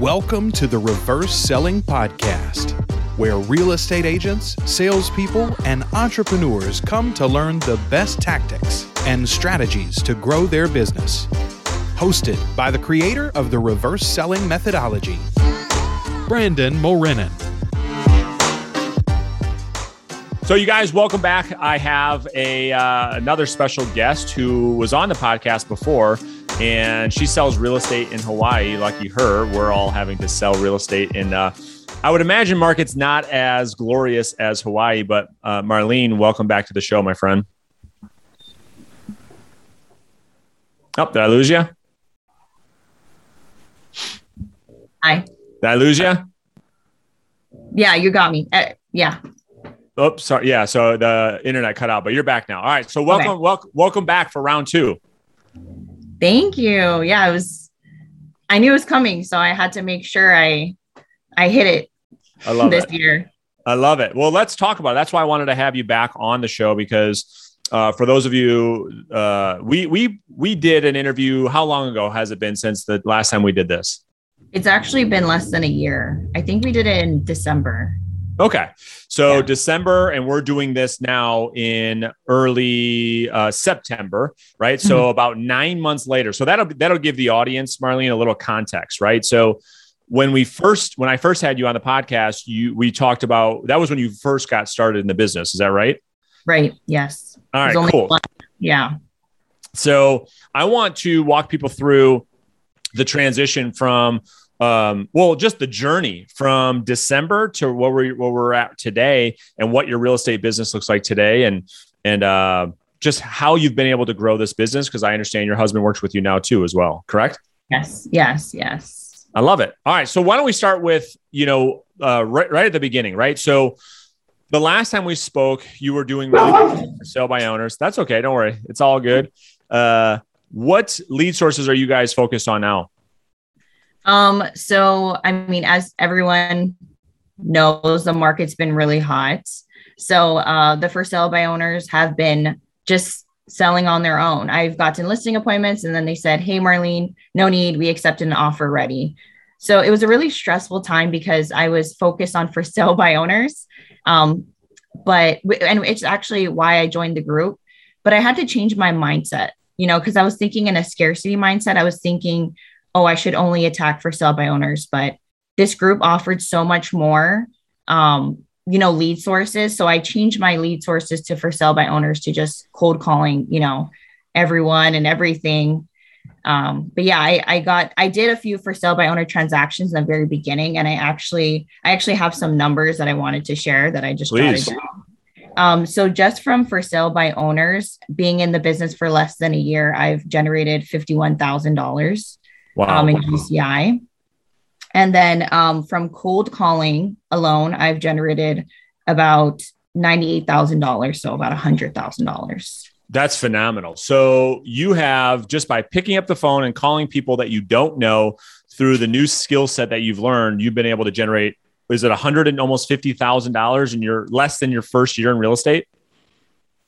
Welcome to the Reverse Selling Podcast, where real estate agents, salespeople, and entrepreneurs come to learn the best tactics and strategies to grow their business. Hosted by the creator of the Reverse Selling Methodology, Brandon Mulrenin. So, you guys, welcome back. I have a uh, another special guest who was on the podcast before, and she sells real estate in Hawaii. Lucky her. We're all having to sell real estate in. Uh, I would imagine markets not as glorious as Hawaii, but uh, Marlene, welcome back to the show, my friend. Oh, did I lose you? Hi. Did I lose you? Yeah, you got me. Uh, yeah. Oops, sorry. Yeah, so the internet cut out, but you're back now. All right. So welcome, Okay. welcome, welcome back for round two. Thank you. Yeah, I was I knew it was coming, so I had to make sure I I hit it I love this it. year. I love it. Well, let's talk about it. That's why I wanted to have you back on the show because uh, for those of you, uh, we we we did an interview. How long ago has it been since the last time we did this? It's actually been less than a year. I think we did it in December. Okay, so Yeah. December, and we're doing this now in early uh, September, right? So about nine months later. So that'll that'll give the audience, Marlene, a little context, right? So when we first when I first had you on the podcast, you we talked about that was when you first got started in the business. Is that right? Right. Yes. All right, cool. one- Yeah. So I want to walk people through the transition from, um, well, just the journey from December to where we where we're at today, and what your real estate business looks like today, and and uh, just how you've been able to grow this business. Because I understand your husband works with you now too, as well. Correct? Yes. Yes. Yes. I love it. All right. So why don't we start with, you know, uh, right, right at the beginning, right? So the last time we spoke, you were doing really good for sale by owners. That's okay. Don't worry. It's all good. Uh, what lead sources are you guys focused on now? Um, so I mean, as everyone knows, the market's been really hot. So uh the for sale by owners have been just selling on their own. I've gotten listing appointments and then they said, Hey Marlene, no need, we accepted an offer ready. So it was a really stressful time because I was focused on for sale by owners. Um, but and it's actually why I joined the group. But I had to change my mindset, you know, because I was thinking in a scarcity mindset. I was thinking, oh, I should only attack for sale by owners. But this group offered so much more, um, you know, lead sources. So I changed my lead sources to for sale by owners to just cold calling, you know, everyone and everything. Um, but yeah, I, I got I did a few for sale by owner transactions in the very beginning, and I actually I actually have some numbers that I wanted to share that I just Please. jotted down. Um, so just from for sale by owners being in the business for less than a year, I've generated fifty-one thousand dollars Wow. um, in GCI. And then um, from cold calling alone, I've generated about $98,000. So about $100,000. That's phenomenal. So you have just by picking up the phone and calling people that you don't know through the new skill set that you've learned, you've been able to generate, is it a hundred and almost fifty thousand dollars in your less than your first year in real estate?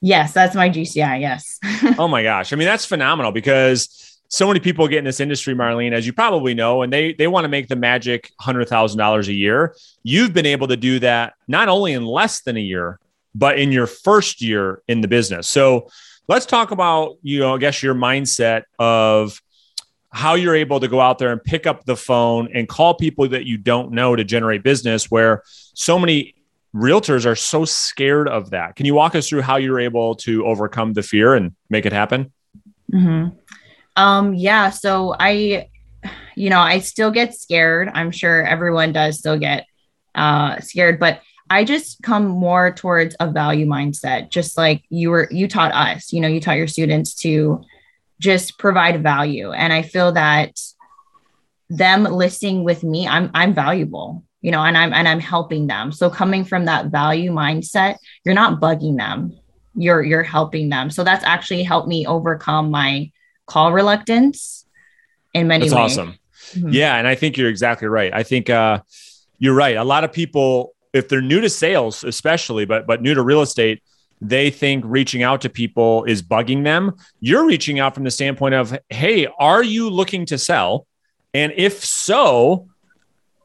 Yes, that's my GCI. Yes. oh my gosh. I mean, that's phenomenal because so many people get in this industry, Marlene, as you probably know, and they they want to make the magic hundred thousand dollars a year. You've been able to do that not only in less than a year, but in your first year in the business. So let's talk about, you know, I guess your mindset of how you're able to go out there and pick up the phone and call people that you don't know to generate business where so many realtors are so scared of that. Can you walk us through how you're able to overcome the fear and make it happen? Mhm. Um, yeah. So I, you know, I still get scared. I'm sure everyone does still get uh, scared, but I just come more towards a value mindset, just like you were, you taught us, you know, you taught your students to just provide value. And I feel that them listing with me, I'm, I'm valuable, you know, and I'm, and I'm helping them. So coming from that value mindset, you're not bugging them. You're, you're helping them. So that's actually helped me overcome my call reluctance in many That's ways. awesome. Mhm. Yeah. And I think you're exactly right. I think uh, you're right. A lot of people, if they're new to sales, especially, but but new to real estate, they think reaching out to people is bugging them. You're reaching out from the standpoint of, hey, are you looking to sell? And if so,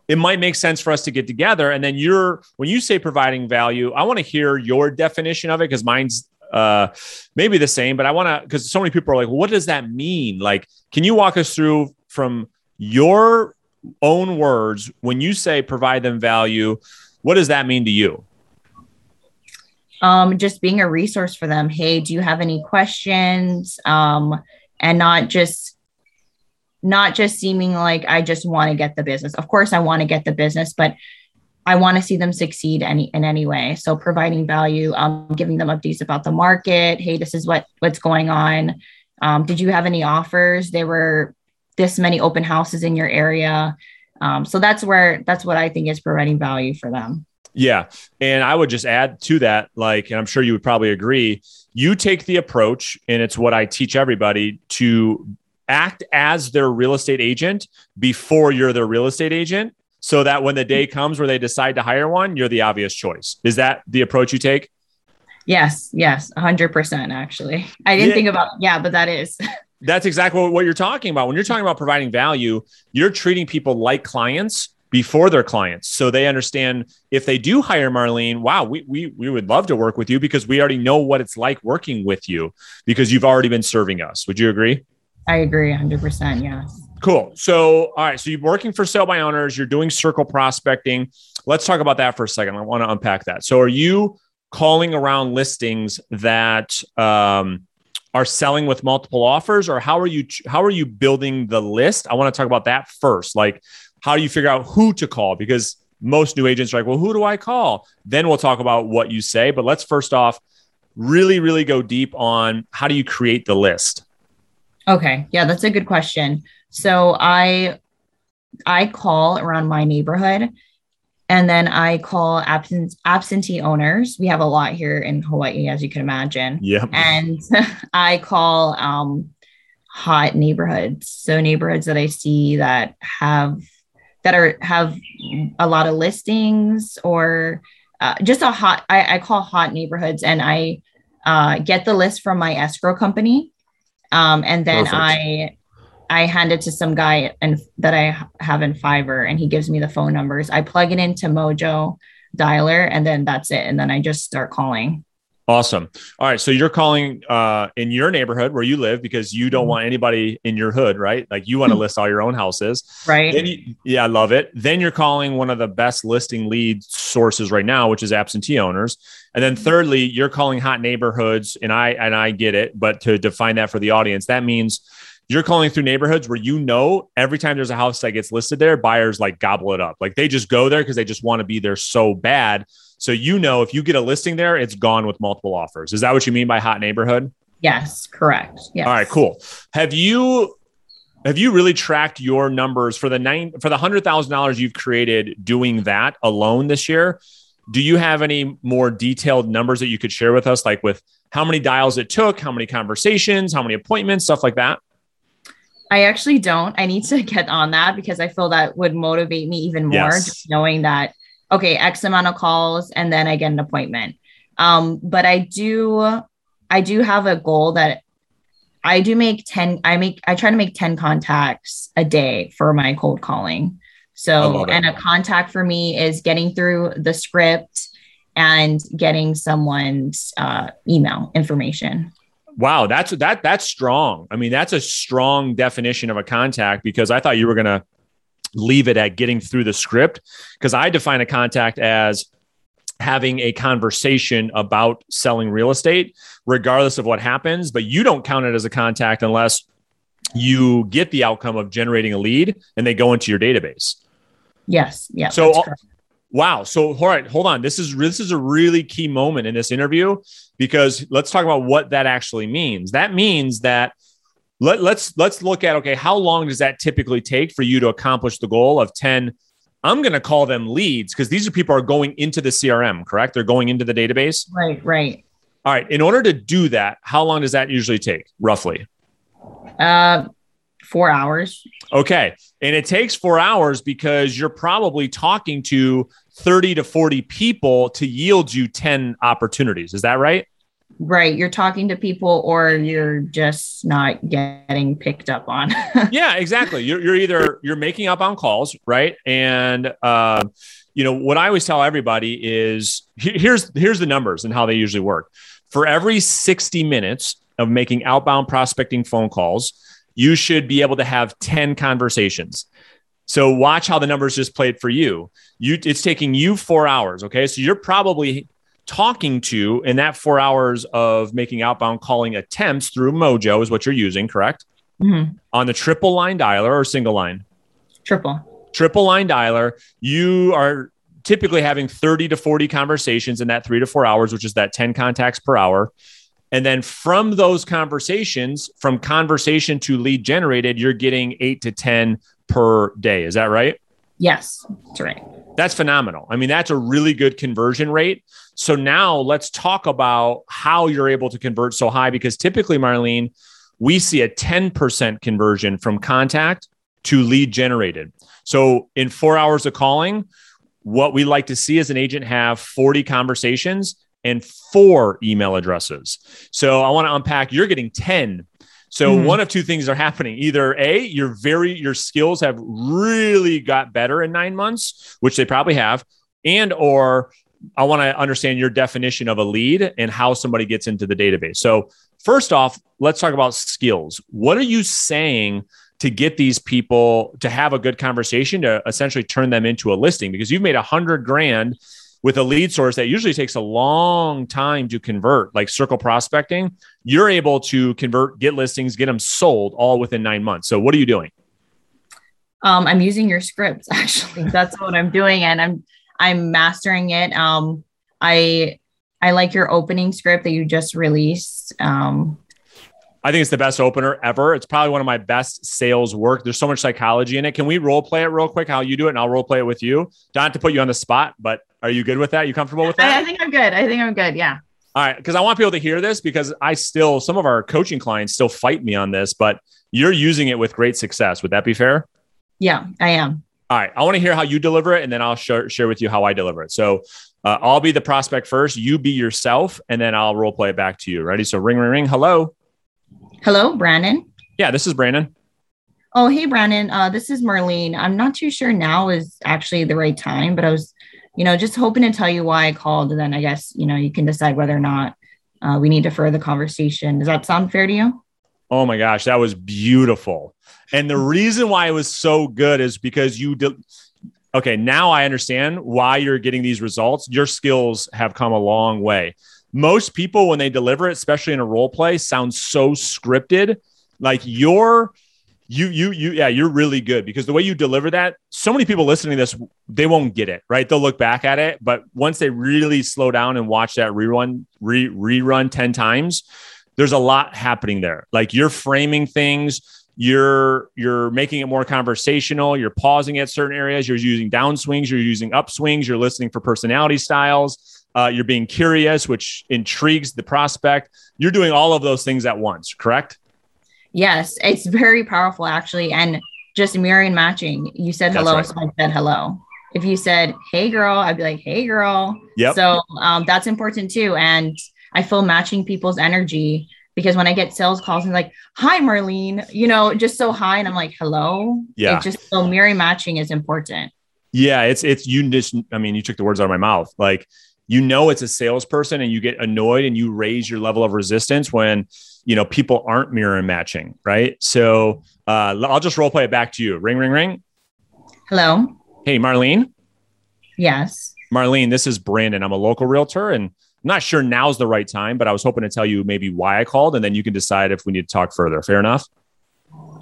it might make sense for us to get together. And then you're, when you say providing value, I want to hear your definition of it because mine's uh, maybe the same, but I want to, because so many people are like, what does that mean? Like, can you walk us through from your own words when you say provide them value? What does that mean to you? Um, just being a resource for them. Hey, do you have any questions? Um, and not just not just seeming like I just want to get the business. Of course, I want to get the business, but I want to see them succeed any in any way. So providing value, um, giving them updates about the market. Hey, this is what what's going on. Um, did you have any offers? There were this many open houses in your area. Um, so that's where that's what I think is providing value for them. Yeah. And I would just add to that, like, and I'm sure you would probably agree, you take the approach, and it's what I teach everybody to act as their real estate agent before you're their real estate agent so that when the day mm-hmm. comes where they decide to hire one, you're the obvious choice. Is that the approach you take? Yes, yes, 100% actually. I didn't yeah. think about yeah, but that is. That's exactly what you're talking about. When you're talking about providing value, you're treating people like clients before their clients. So they understand if they do hire Marlene, wow, we, we, we would love to work with you because we already know what it's like working with you because you've already been serving us. Would you agree? I agree 100%. Yes. Cool. So, all right. So you're working for sale by owners, you're doing circle prospecting. Let's talk about that for a second. I want to unpack that. So, are you calling around listings that um, are selling with multiple offers, or how are you how are you building the list? I want to talk about that first. Like, how do you figure out who to call? Because most new agents are like, well, who do I call? Then we'll talk about what you say. But let's first off really, really go deep on how do you create the list. Okay. Yeah, that's a good question. So I I call around my neighborhood and then I call absent, absentee owners. We have a lot here in Hawaii, as you can imagine. Yeah. And I call um, hot neighborhoods. So neighborhoods that I see that have that are have a lot of listings or uh, just a hot. I, I, call hot neighborhoods, and I uh, get the list from my escrow company, um, and then Perfect. I I hand it to some guy and that I have in Fiverr and he gives me the phone numbers. I plug it into Mojo dialer and then that's it. And then I just start calling. Awesome. All right. So you're calling uh, in your neighborhood where you live because you don't mm-hmm. want anybody in your hood, right? Like you want to list all your own houses. Right. You, yeah, I love it. Then you're calling one of the best listing lead sources right now, which is absentee owners. And then thirdly, you're calling hot neighborhoods. And I and I get it, but to define that for the audience, that means you're calling through neighborhoods where you know every time there's a house that gets listed there, buyers like gobble it up. Like they just go there because they just want to be there so bad. So you know if you get a listing there, it's gone with multiple offers. Is that what you mean by hot neighborhood? Yes, correct. Yes. All right, cool. Have you have you really tracked your numbers for the nine for the hundred thousand dollars you've created doing that alone this year? Do you have any more detailed numbers that you could share with us, like with how many dials it took, how many conversations, how many appointments, stuff like that? I actually don't. I need to get on that because I feel that would motivate me even more, yes. just knowing that, okay, X amount of calls and then I get an appointment. Um, but I do, I do have a goal that I do make 10, I make, I try to make 10 contacts a day for my cold calling. So, and a contact for me is getting through the script and getting someone's uh, email information. Wow, that's that that's strong. I mean, that's a strong definition of a contact because I thought you were going to leave it at getting through the script because I define a contact as having a conversation about selling real estate regardless of what happens, but you don't count it as a contact unless you get the outcome of generating a lead and they go into your database. Yes, yeah. So Wow. So, all right, hold on. This is this is a really key moment in this interview because let's talk about what that actually means. That means that let, let's let's look at okay, how long does that typically take for you to accomplish the goal of 10 I'm going to call them leads because these are people are going into the CRM, correct? They're going into the database. Right, right. All right. In order to do that, how long does that usually take roughly? Uh 4 hours. Okay. And it takes 4 hours because you're probably talking to 30 to 40 people to yield you 10 opportunities. Is that right? Right. You're talking to people or you're just not getting picked up on. yeah, exactly. You're, you're either you're making outbound calls, right? And uh, you know what I always tell everybody is here's here's the numbers and how they usually work. For every 60 minutes of making outbound prospecting phone calls, you should be able to have 10 conversations. So watch how the numbers just played for you. You it's taking you 4 hours, okay? So you're probably talking to in that 4 hours of making outbound calling attempts through Mojo is what you're using, correct? Mm-hmm. On the triple line dialer or single line? Triple. Triple line dialer, you are typically having 30 to 40 conversations in that 3 to 4 hours, which is that 10 contacts per hour. And then from those conversations, from conversation to lead generated, you're getting eight to 10 per day. Is that right? Yes, that's right. That's phenomenal. I mean, that's a really good conversion rate. So now let's talk about how you're able to convert so high because typically, Marlene, we see a 10% conversion from contact to lead generated. So in four hours of calling, what we like to see is an agent have 40 conversations and four email addresses. So I want to unpack you're getting 10 so mm. one of two things are happening. Either A, you're very your skills have really got better in 9 months, which they probably have, and or I want to understand your definition of a lead and how somebody gets into the database. So first off, let's talk about skills. What are you saying to get these people to have a good conversation to essentially turn them into a listing because you've made a hundred grand with a lead source that usually takes a long time to convert, like circle prospecting, you're able to convert, get listings, get them sold all within nine months. So, what are you doing? Um, I'm using your scripts. Actually, that's what I'm doing, and I'm I'm mastering it. Um, I I like your opening script that you just released. Um, I think it's the best opener ever. It's probably one of my best sales work. There's so much psychology in it. Can we role play it real quick? How you do it, and I'll role play it with you. Not to put you on the spot, but are you good with that? You comfortable with that? I, I think I'm good. I think I'm good. Yeah. All right, because I want people to hear this because I still some of our coaching clients still fight me on this, but you're using it with great success. Would that be fair? Yeah, I am. All right, I want to hear how you deliver it, and then I'll share share with you how I deliver it. So uh, I'll be the prospect first. You be yourself, and then I'll role play it back to you. Ready? So ring, ring, ring. Hello. Hello, Brandon. Yeah, this is Brandon. Oh, hey, Brandon. Uh, this is Marlene. I'm not too sure now is actually the right time, but I was, you know, just hoping to tell you why I called. And then I guess, you know, you can decide whether or not uh, we need to further the conversation. Does that sound fair to you? Oh my gosh, that was beautiful. And the reason why it was so good is because you did. Okay, now I understand why you're getting these results. Your skills have come a long way most people when they deliver it, especially in a role play, sounds so scripted. Like you're you you you yeah you're really good because the way you deliver that so many people listening to this they won't get it right? They'll look back at it but once they really slow down and watch that rerun re, rerun 10 times there's a lot happening there. Like you're framing things you're you're making it more conversational you're pausing at certain areas you're using downswings you're using upswings you're listening for personality styles uh, you're being curious, which intrigues the prospect. You're doing all of those things at once, correct? Yes, it's very powerful actually. And just mirroring matching. You said hello, right. so I said hello. If you said, hey girl, I'd be like, hey girl. Yep. So um, that's important too. And I feel matching people's energy because when I get sales calls and like, hi Marlene, you know, just so high. And I'm like, hello. Yeah. It just so mirroring matching is important. Yeah, it's it's you just I mean, you took the words out of my mouth. Like you know it's a salesperson and you get annoyed and you raise your level of resistance when you know people aren't mirror matching right? So uh, i'll just role play it back to you. Ring ring ring. Hello? Hey marlene. Yes. Marlene this is brandon. I'm a local realtor and i'm not sure now's the right time but i was hoping to tell you maybe why i called and then you can decide if we need to talk further. Fair enough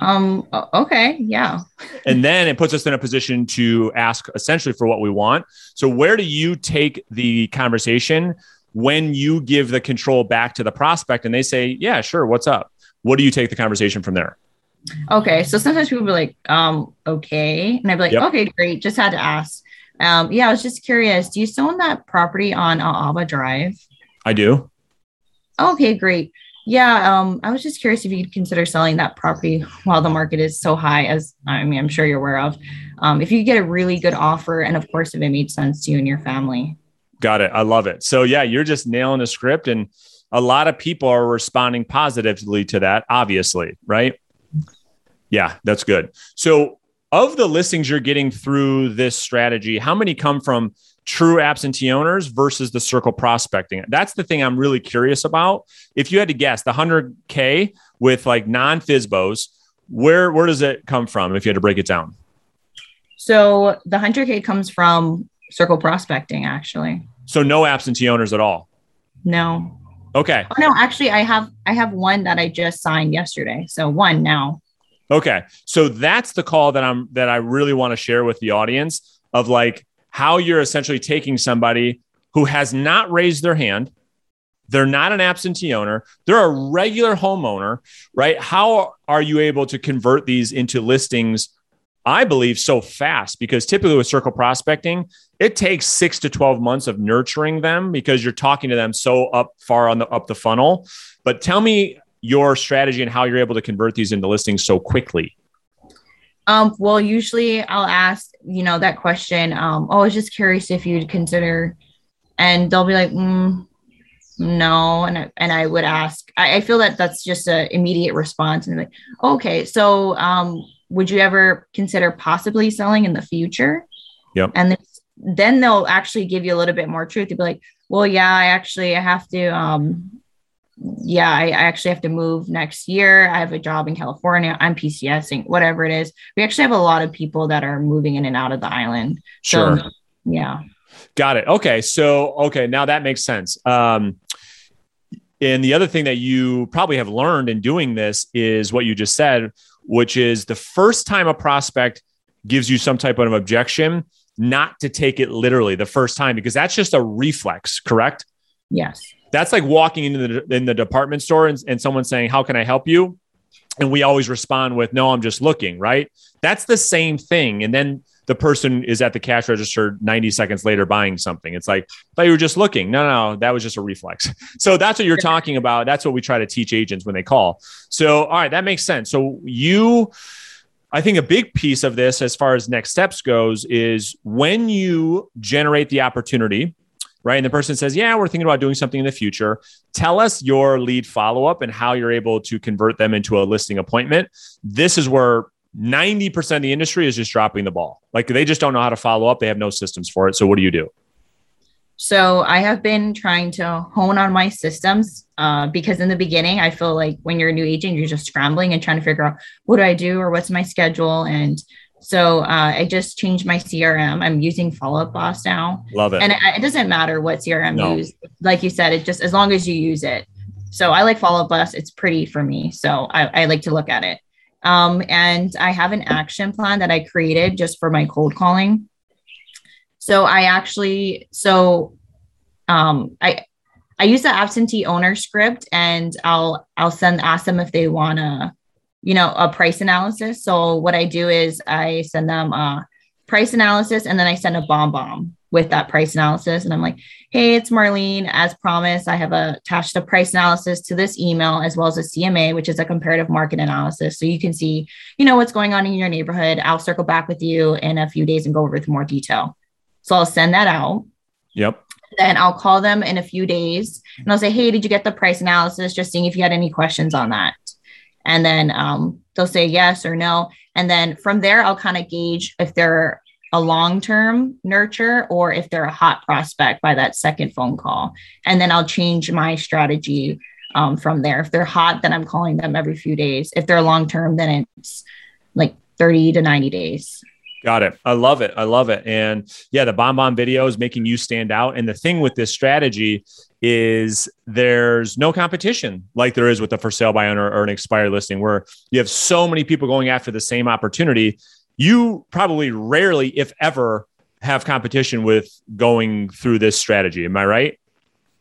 um, okay. Yeah. and then it puts us in a position to ask essentially for what we want. So, where do you take the conversation when you give the control back to the prospect and they say, Yeah, sure. What's up? What do you take the conversation from there? Okay. So sometimes people be like, um, okay. And I'd be like, yep. okay, great. Just had to ask. Um, yeah, I was just curious. Do you still own that property on Alba Drive? I do. Okay, great. Yeah, um, I was just curious if you'd consider selling that property while the market is so high, as I mean, I'm sure you're aware of. Um, if you get a really good offer, and of course, if it made sense to you and your family. Got it. I love it. So yeah, you're just nailing the script, and a lot of people are responding positively to that, obviously, right? Yeah, that's good. So, of the listings you're getting through this strategy, how many come from true absentee owners versus the circle prospecting? That's the thing I'm really curious about. If you had to guess, the 100K with like non FSBOs, where, where does it come from if you had to break it down? So, the 100K comes from circle prospecting, actually. So, no absentee owners at all? No. Okay. Oh, no, actually, I have I have one that I just signed yesterday. So one now. Okay. So that's the call that I'm that I really want to share with the audience of like how you're essentially taking somebody who has not raised their hand. They're not an absentee owner. They're a regular homeowner, right? How are you able to convert these into listings? I believe so fast because typically with circle prospecting, it takes six to 12 months of nurturing them because you're talking to them so up far on the up the funnel. But tell me your strategy and how you're able to convert these into listings so quickly? Um, well, usually I'll ask, you know, that question. Um, oh, I was just curious if you'd consider, and they'll be like, mm, no, and I, and I would ask. I, I feel that that's just an immediate response, and like, okay, so um, would you ever consider possibly selling in the future? Yep. And then they'll actually give you a little bit more truth. They'll be like, well, yeah, I actually I have to um, yeah, I, I, actually have to move next year. I have a job in California. I'm PCSing, whatever it is. We actually have a lot of people that are moving in and out of the island. Sure. So, yeah. Got it. Okay. So, okay. Now that makes sense. Um, and the other thing that you probably have learned in doing this is what you just said, which is the first time a prospect gives you some type of objection, not to take it literally the first time, because that's just a reflex, correct? Yes. That's like walking into the in the department store and, and someone saying, "How can I help you?" And we always respond with, "No, I'm just looking." Right? That's the same thing. And then the person is at the cash register 90 seconds later buying something. It's like, but you were just looking. No, no, that was just a reflex. So that's what you're talking about. That's what we try to teach agents when they call. So, all right, that makes sense. So you, I think a big piece of this, as far as next steps goes, is when you generate the opportunity, right? And the person says, Yeah, we're thinking about doing something in the future. Tell us your lead follow up and how you're able to convert them into a listing appointment. This is where 90% of the industry is just dropping the ball. Like they just don't know how to follow up. They have no systems for it. So, what do you do? So, I have been trying to hone on my systems uh, because in the beginning, I feel like when you're a new agent, you're just scrambling and trying to figure out what do I do or what's my schedule. And so uh, I just changed my CRM. I'm using Follow Up Boss now. Love it. And it, it doesn't matter what CRM no. you use. Like you said, it just as long as you use it. So I like Follow Up Boss. It's pretty for me. So I, I like to look at it. Um, and I have an action plan that I created just for my cold calling. So I actually, so um, I I use the absentee owner script and I'll I'll send ask them if they wanna you know, a price analysis. So what I do is I send them a price analysis and then I send a BombBomb with that price analysis. And I'm like, hey, it's Marlene. As promised, I have attached a price analysis to this email as well as a CMA, which is a comparative market analysis. So you can see, you know, what's going on in your neighborhood. I'll circle back with you in a few days and go over with more detail. So I'll send that out. Yep. Then I'll call them in a few days and I'll say, hey, did you get the price analysis? Just seeing if you had any questions on that and then um, they'll say yes or no. And then from there i'll kind of gauge if they're a long-term nurture or if they're a hot prospect by that second phone call. And then i'll change my strategy um, from there. If they're hot then i'm calling them every few days. If they're long-term then it's like 30 to 90 days Got it. I love it. I love it. And yeah, the BombBomb video is making you stand out. And the thing with this strategy is there's no competition like there is with the for sale by owner or an expired listing where you have so many people going after the same opportunity. You probably rarely, if ever, have competition with going through this strategy. Am I right?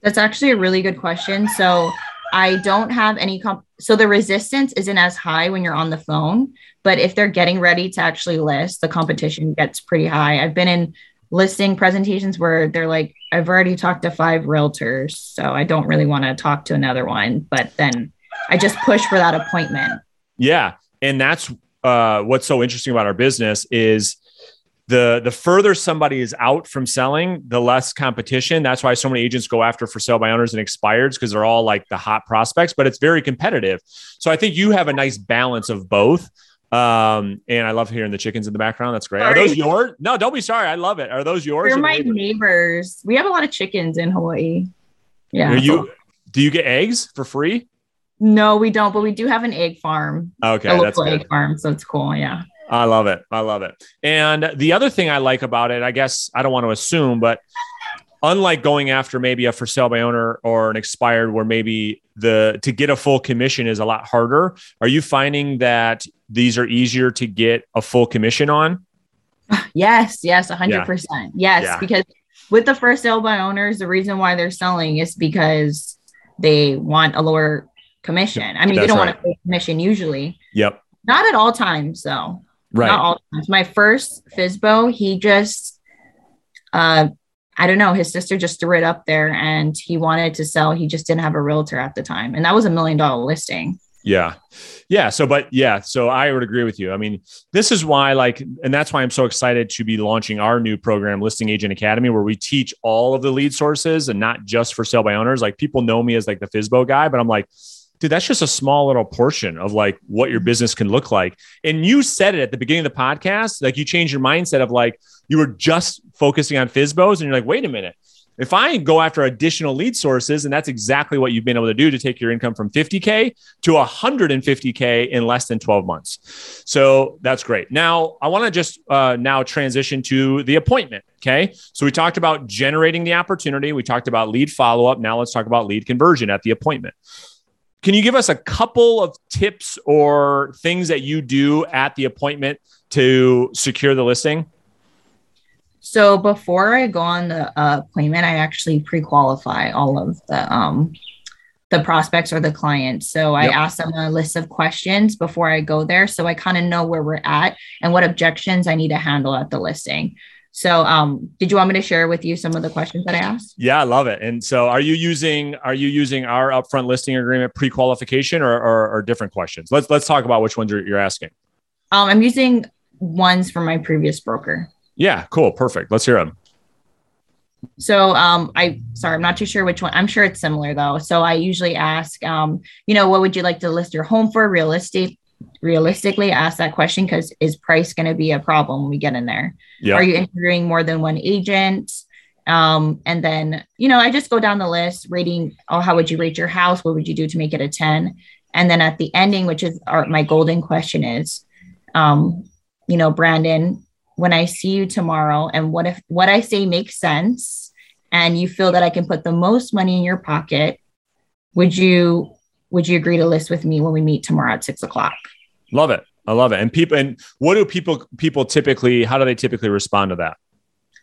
That's actually a really good question. So I don't have any comp. So the resistance isn't as high when you're on the phone, but if they're getting ready to actually list, the competition gets pretty high. I've been in listing presentations where they're like, I've already talked to five realtors, so I don't really want to talk to another one. But then I just push for that appointment. Yeah. And that's uh, what's so interesting about our business is the the further somebody is out from selling, the less competition. That's why so many agents go after for sale by owners and expireds because they're all like the hot prospects, but it's very competitive. So I think you have a nice balance of both. Um, and I love hearing the chickens in the background. That's great. Sorry. Are those yours? No, don't be sorry. I love it. Are those yours? They're my neighbors? neighbors? We have a lot of chickens in Hawaii. Yeah. Are you do you get eggs for free? No, we don't, but we do have an egg farm. Okay, a local egg farm, so it's cool. Yeah. I love it. I love it. And the other thing I like about it, I guess I don't want to assume, but unlike going after maybe a for sale by owner or an expired where maybe the to get a full commission is a lot harder, are you finding that these are easier to get a full commission on? Yes, yes, 100%. Yeah. Yes, yeah. because with the first sale by owners, the reason why they're selling is because they want a lower commission. I mean, That's they don't right. want to pay commission usually. Yep. Not at all times, though. Right. Not all times. My first FSBO, he just, uh, I don't know, his sister just threw it up there and he wanted to sell. He just didn't have a realtor at the time. And that was a million dollar listing. Yeah. Yeah. So, but yeah, so I would agree with you. I mean, this is why, like, and that's why I'm so excited to be launching our new program, Listing Agent Academy, where we teach all of the lead sources and not just for sale by owners. Like, people know me as like the FSBO guy, but I'm like, dude, that's just a small little portion of like what your business can look like. And you said it at the beginning of the podcast, like you changed your mindset of like you were just focusing on FSBOs and you're like, wait a minute. If I go after additional lead sources, and that's exactly what you've been able to do to take your income from 50K to 150K in less than 12 months. So that's great. Now, I want to just uh, now transition to the appointment. Okay. So we talked about generating the opportunity. We talked about lead follow up. Now let's talk about lead conversion at the appointment. Can you give us a couple of tips or things that you do at the appointment to secure the listing? So before I go on the uh, appointment, I actually pre-qualify all of the um, the prospects or the clients. So I yep. ask them a list of questions before I go there, so I kind of know where we're at and what objections I need to handle at the listing. So, um, did you want me to share with you some of the questions that I asked? Yeah, I love it. And so, are you using are you using our upfront listing agreement pre qualification or, or, or different questions? Let's let's talk about which ones you're, you're asking. Um, I'm using ones from my previous broker. Yeah, cool, perfect. Let's hear them. So, um, I sorry, I'm not too sure which one. I'm sure it's similar though. So, I usually ask, um, you know, what would you like to list your home for? Real estate realistically ask that question because is price going to be a problem when we get in there? Yep. Are you interviewing more than one agent? Um, and then, you know, I just go down the list rating, oh, how would you rate your house? What would you do to make it a 10? And then at the ending, which is our, my golden question is, um, you know, Brandon, when I see you tomorrow and what if what I say makes sense and you feel that I can put the most money in your pocket, would you would you agree to list with me when we meet tomorrow at six o'clock? Love it. I love it. And people, and what do people, people typically, how do they typically respond to that?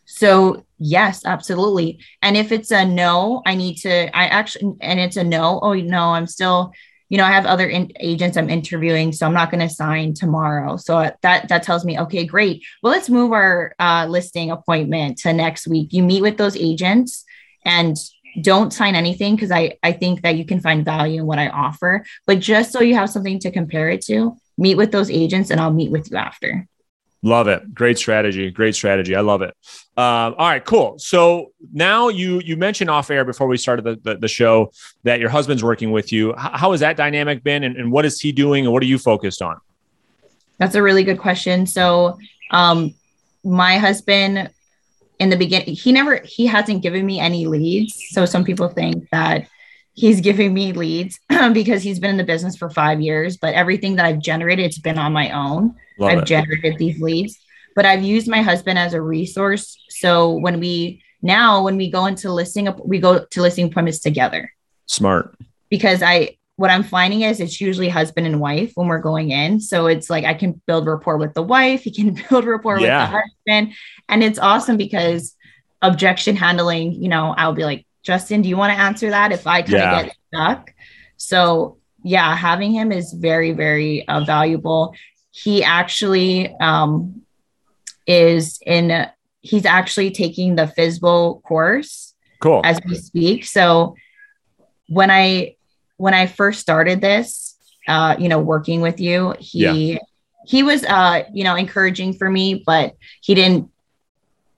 So yes, absolutely. And if it's a no, I need to, I actually, and it's a no, oh no, I'm still, you know, I have other in, agents I'm interviewing, so I'm not going to sign tomorrow. So that that tells me, okay, great. Well, let's move our uh, listing appointment to next week. You meet with those agents, and don't sign anything because I, I think that you can find value in what I offer. But just so you have something to compare it to, meet with those agents and I'll meet with you after. Love it. Great strategy. Great strategy. I love it. Um, all right, cool. So now you you mentioned off air before we started the, the, the show that your husband's working with you. How, how has that dynamic been and, and what is he doing and what are you focused on? That's a really good question. So um, my husband in the beginning, he never, he hasn't given me any leads. So some people think that he's giving me leads because he's been in the business for five years, but everything that I've generated, it's been on my own. Love I've it. generated these leads, but I've used my husband as a resource. So when we, now when we go into listing, we go to listing appointments together. Smart. Because I, what I'm finding is it's usually husband and wife when we're going in. So it's like I can build rapport with the wife, he can build rapport yeah. with the husband. And it's awesome because objection handling, you know, I'll be like, Justin, do you want to answer that if I kind of yeah. get stuck? So yeah, having him is very, very uh, valuable. He actually um, is in, he's actually taking the FSBO course cool. as we speak. So when I when I first started this, uh, you know, working with you, he yeah. he was uh, you know, encouraging for me, but he didn't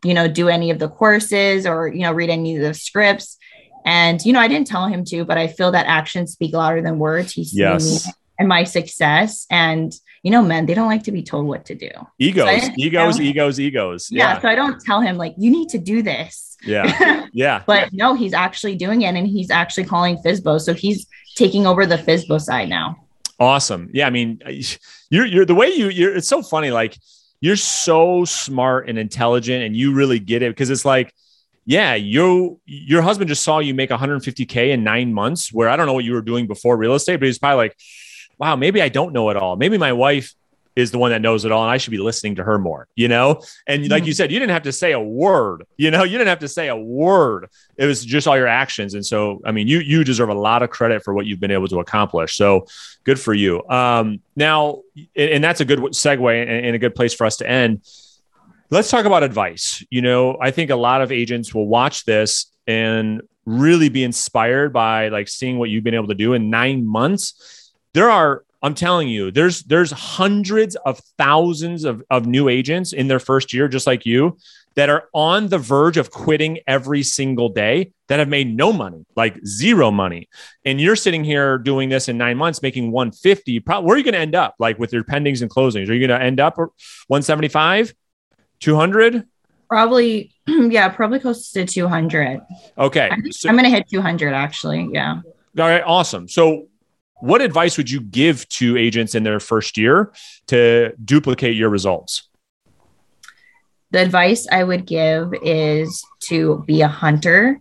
you know, do any of the courses or, you know, read any of the scripts. And, you know, I didn't tell him to, but I feel that actions speak louder than words. He's Yes. and my success. And, you know, men, they don't like to be told what to do. Egos, So egos, egos, egos. Yeah. Yeah. So I don't tell him, like, you need to do this. Yeah. Yeah. but no, he's actually doing it and he's actually calling FSBO. So he's taking over the FSBO side now. Awesome. Yeah. I mean, you're, you're the way you, you're, it's so funny. Like you're so smart and intelligent and you really get it because it's like, yeah, you, your husband just saw you make 150K in nine months where I don't know what you were doing before real estate, but he's probably like, wow, maybe I don't know it all. Maybe my wife is the one that knows it all and I should be listening to her more, you know? And like you said, you didn't have to say a word, you know, you didn't have to say a word. It was just all your actions. And so, I mean, you, you deserve a lot of credit for what you've been able to accomplish. So good for you. Um, now, and that's a good segue and and a good place for us to end. Let's talk about advice. You know, I think a lot of agents will watch this and really be inspired by like seeing what you've been able to do in nine months. There are, I'm telling you, there's there's hundreds of thousands of, of new agents in their first year, just like you, that are on the verge of quitting every single day that have made no money, like zero money. And you're sitting here doing this in nine months, making 150. Probably, where are you going to end up? Like with your pendings and closings, are you going to end up 175, 200? Probably, yeah, probably close to 200. Okay. I I'm going to hit 200 actually. Yeah. All right, awesome. So, what advice would you give to agents in their first year to duplicate your results? The advice I would give is to be a hunter.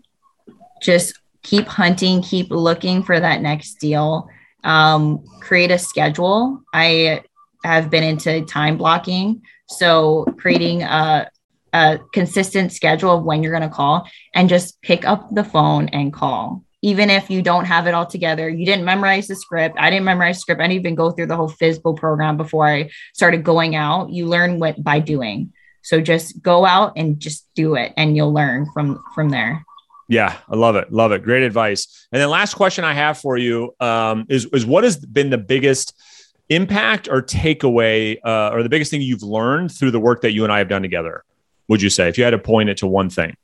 Just keep hunting, keep looking for that next deal. Um, create a schedule. I have been into time blocking. So, creating a, a consistent schedule of when you're going to call and just pick up the phone and call. Even if you don't have it all together, you didn't memorize the script. I didn't memorize the script. I didn't even go through the whole FSBO program before I started going out. You learn what by doing. So just go out and just do it and you'll learn from from there. Yeah, I love it. Love it. Great advice. And then last question I have for you um, is, is what has been the biggest impact or takeaway uh, or the biggest thing you've learned through the work that you and I have done together? Would you say if you had to point it to one thing?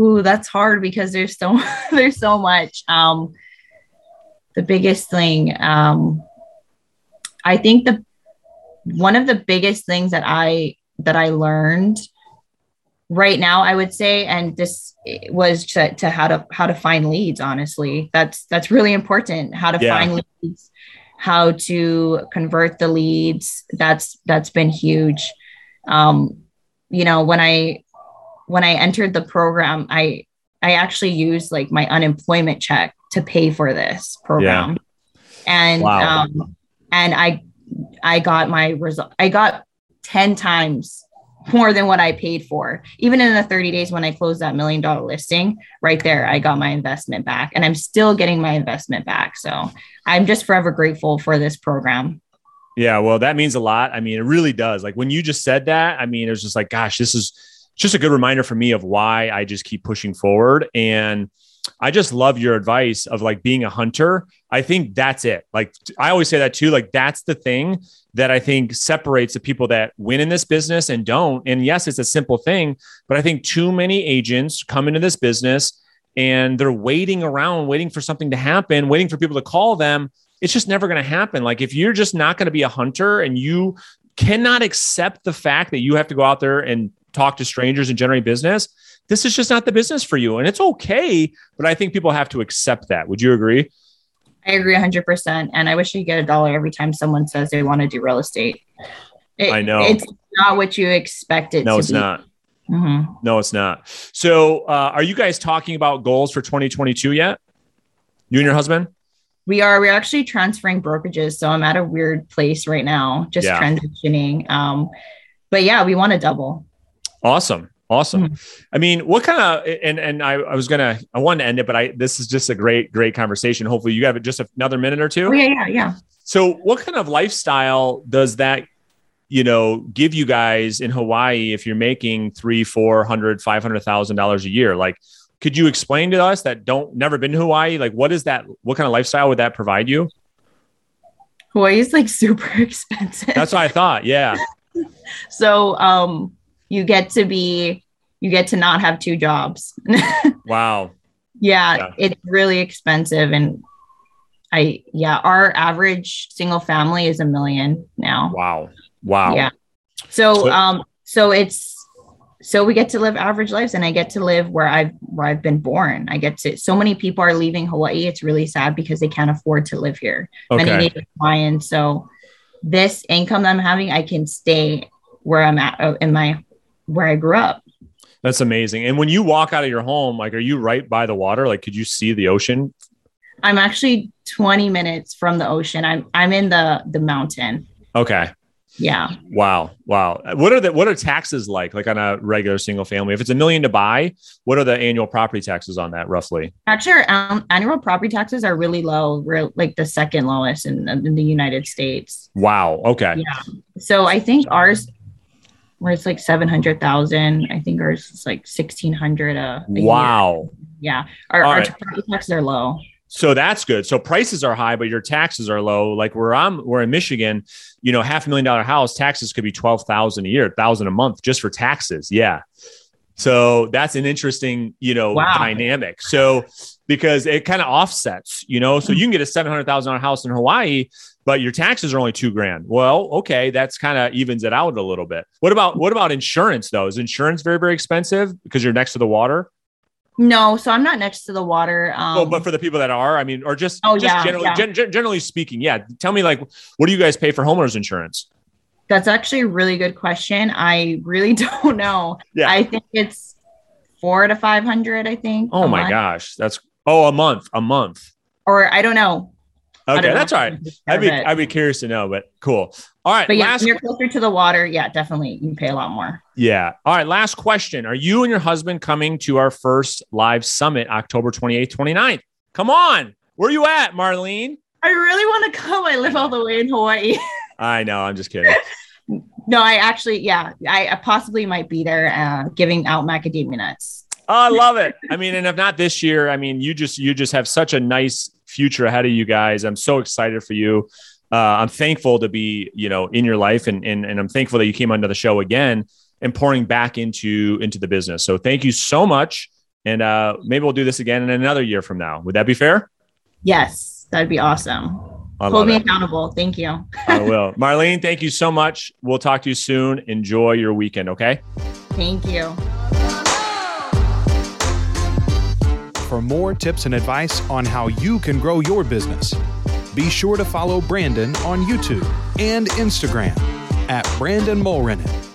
Ooh, that's hard because there's so there's so much. Um the biggest thing um I think the one of the biggest things that I that I learned right now I would say and this was to, to how to how to find leads honestly that's that's really important how to Yeah. find leads how to convert the leads that's that's been huge um you know when I when I entered the program I I actually used like my unemployment check to pay for this program and Wow. um and I I got my result I got 10 times more than what I paid for. Even in the 30 days when I closed that million dollar listing, right there, I got my investment back and I'm still getting my investment back. So I'm just forever grateful for this program. Yeah, well, that means a lot. I mean, it really does. Like when you just said that, I mean, it was just like, gosh, this is just a good reminder for me of why I just keep pushing forward. And I just love your advice of like being a hunter. I think that's it. Like I always say that too. Like that's the thing that I think separates the people that win in this business and don't. And yes, it's a simple thing, but I think too many agents come into this business and they're waiting around, waiting for something to happen, waiting for people to call them. It's just never going to happen. Like if you're just not going to be a hunter and you cannot accept the fact that you have to go out there and talk to strangers and generate business, this is just not the business for you. And it's okay, but I think people have to accept that. Would you agree? I agree 100%. And I wish you get a dollar every time someone says they want to do real estate. It- I know. It's not what you expect it No, it's be. not. Mhm. No, it's not. So, uh, are you guys talking about goals for 2022 yet? You and your husband? We are we're actually transferring brokerages, so I'm at a weird place right now, just Yeah. transitioning. Um, but yeah, we want to double. Awesome. Awesome. Hmm. I mean, what kind of and and I, I was gonna I wanted to end it, but I this is just a great, great conversation. Hopefully you have just another minute or two. Oh, yeah, yeah, yeah. So, what kind of lifestyle does that, you know, give you guys in Hawaii if you're making three, four hundred, five hundred thousand dollars a year? Like, could you explain to us that don't never been to Hawaii? Like, what is that? What kind of lifestyle would that provide you? Hawaii is like super expensive. That's what I thought. Yeah, so um you get to be you get to not have two jobs. wow. Yeah, yeah, it's really expensive and I yeah, our average single family is a million now. Wow. Wow. Yeah. So, so um so it's so we get to live average lives and I get to live where I've where I've been born. I get to so many people are leaving Hawaii. It's really sad because they can't afford to live here. Okay. Many Native Hawaiians. So this income that I'm having, I can stay where I'm at uh, in my where I grew up. That's amazing. And when you walk out of your home, like, are you right by the water? Like, could you see the ocean? I'm actually 20 minutes from the ocean. I'm I'm in the the mountain. Okay. Yeah. Wow. Wow. What are the what are taxes like? Like on a regular single family? If it's a million to buy, what are the annual property taxes on that roughly? Actually, um, annual property taxes are really low. We're like the second lowest in, in the United States. Wow. Okay. Yeah. So I think ours where it's like 700,000. I think ours is like 1600 a, a wow. Year. Yeah. Our, our right. taxes are low. So that's good. So prices are high, but your taxes are low. Like where I'm, we're in Michigan, you know, half a million dollar house taxes could be 12,000 a year, thousand a month just for taxes. Yeah. So that's an interesting, you know, wow. dynamic. So because it kind of offsets, you know, so you can get a $700,000 house in Hawaii, but your taxes are only two grand. Well, okay. That's kind of evens it out a little bit. What about, what about insurance though? Is insurance very, very expensive because you're next to the water? No, so I'm not next to the water. Um, oh, but for the people that are, I mean, or just, oh, just yeah, generally, yeah. Gen- generally speaking, yeah. Tell me, like, what do you guys pay for homeowners insurance? That's actually a really good question. I really don't know. Yeah. I think it's four to 500, I think. Oh my month. gosh. That's, oh, a month, a month. Or I don't know. Okay, that's all right. I'd be I'd be curious to know, but cool. All right. But yeah, last... you're closer to the water. Yeah, definitely. You pay a lot more. Yeah. All right. Last question. Are you and your husband coming to our first live summit October 28th, 29th? Come on. Where are you at, Marlene? I really want to come. I live all the way in Hawaii. I know. I'm just kidding. no, I actually, yeah, I, I possibly might be there uh, giving out macadamia nuts. Oh, I love it. I mean, and if not this year, I mean, you just you just have such a nice future ahead of you guys. I'm so excited for you. Uh, I'm thankful to be, you know, in your life and, and, and I'm thankful that you came onto the show again and pouring back into, into the business. So thank you so much. And uh, maybe we'll do this again in another year from now. Would that be fair? Yes, that'd be awesome. Hold me it. accountable. Thank you. I will. Marlene, thank you so much. We'll talk to you soon. Enjoy your weekend. Okay. Thank you. For more tips and advice on how you can grow your business. Be sure to follow Brandon on YouTube and Instagram at Brandon Mulrenin.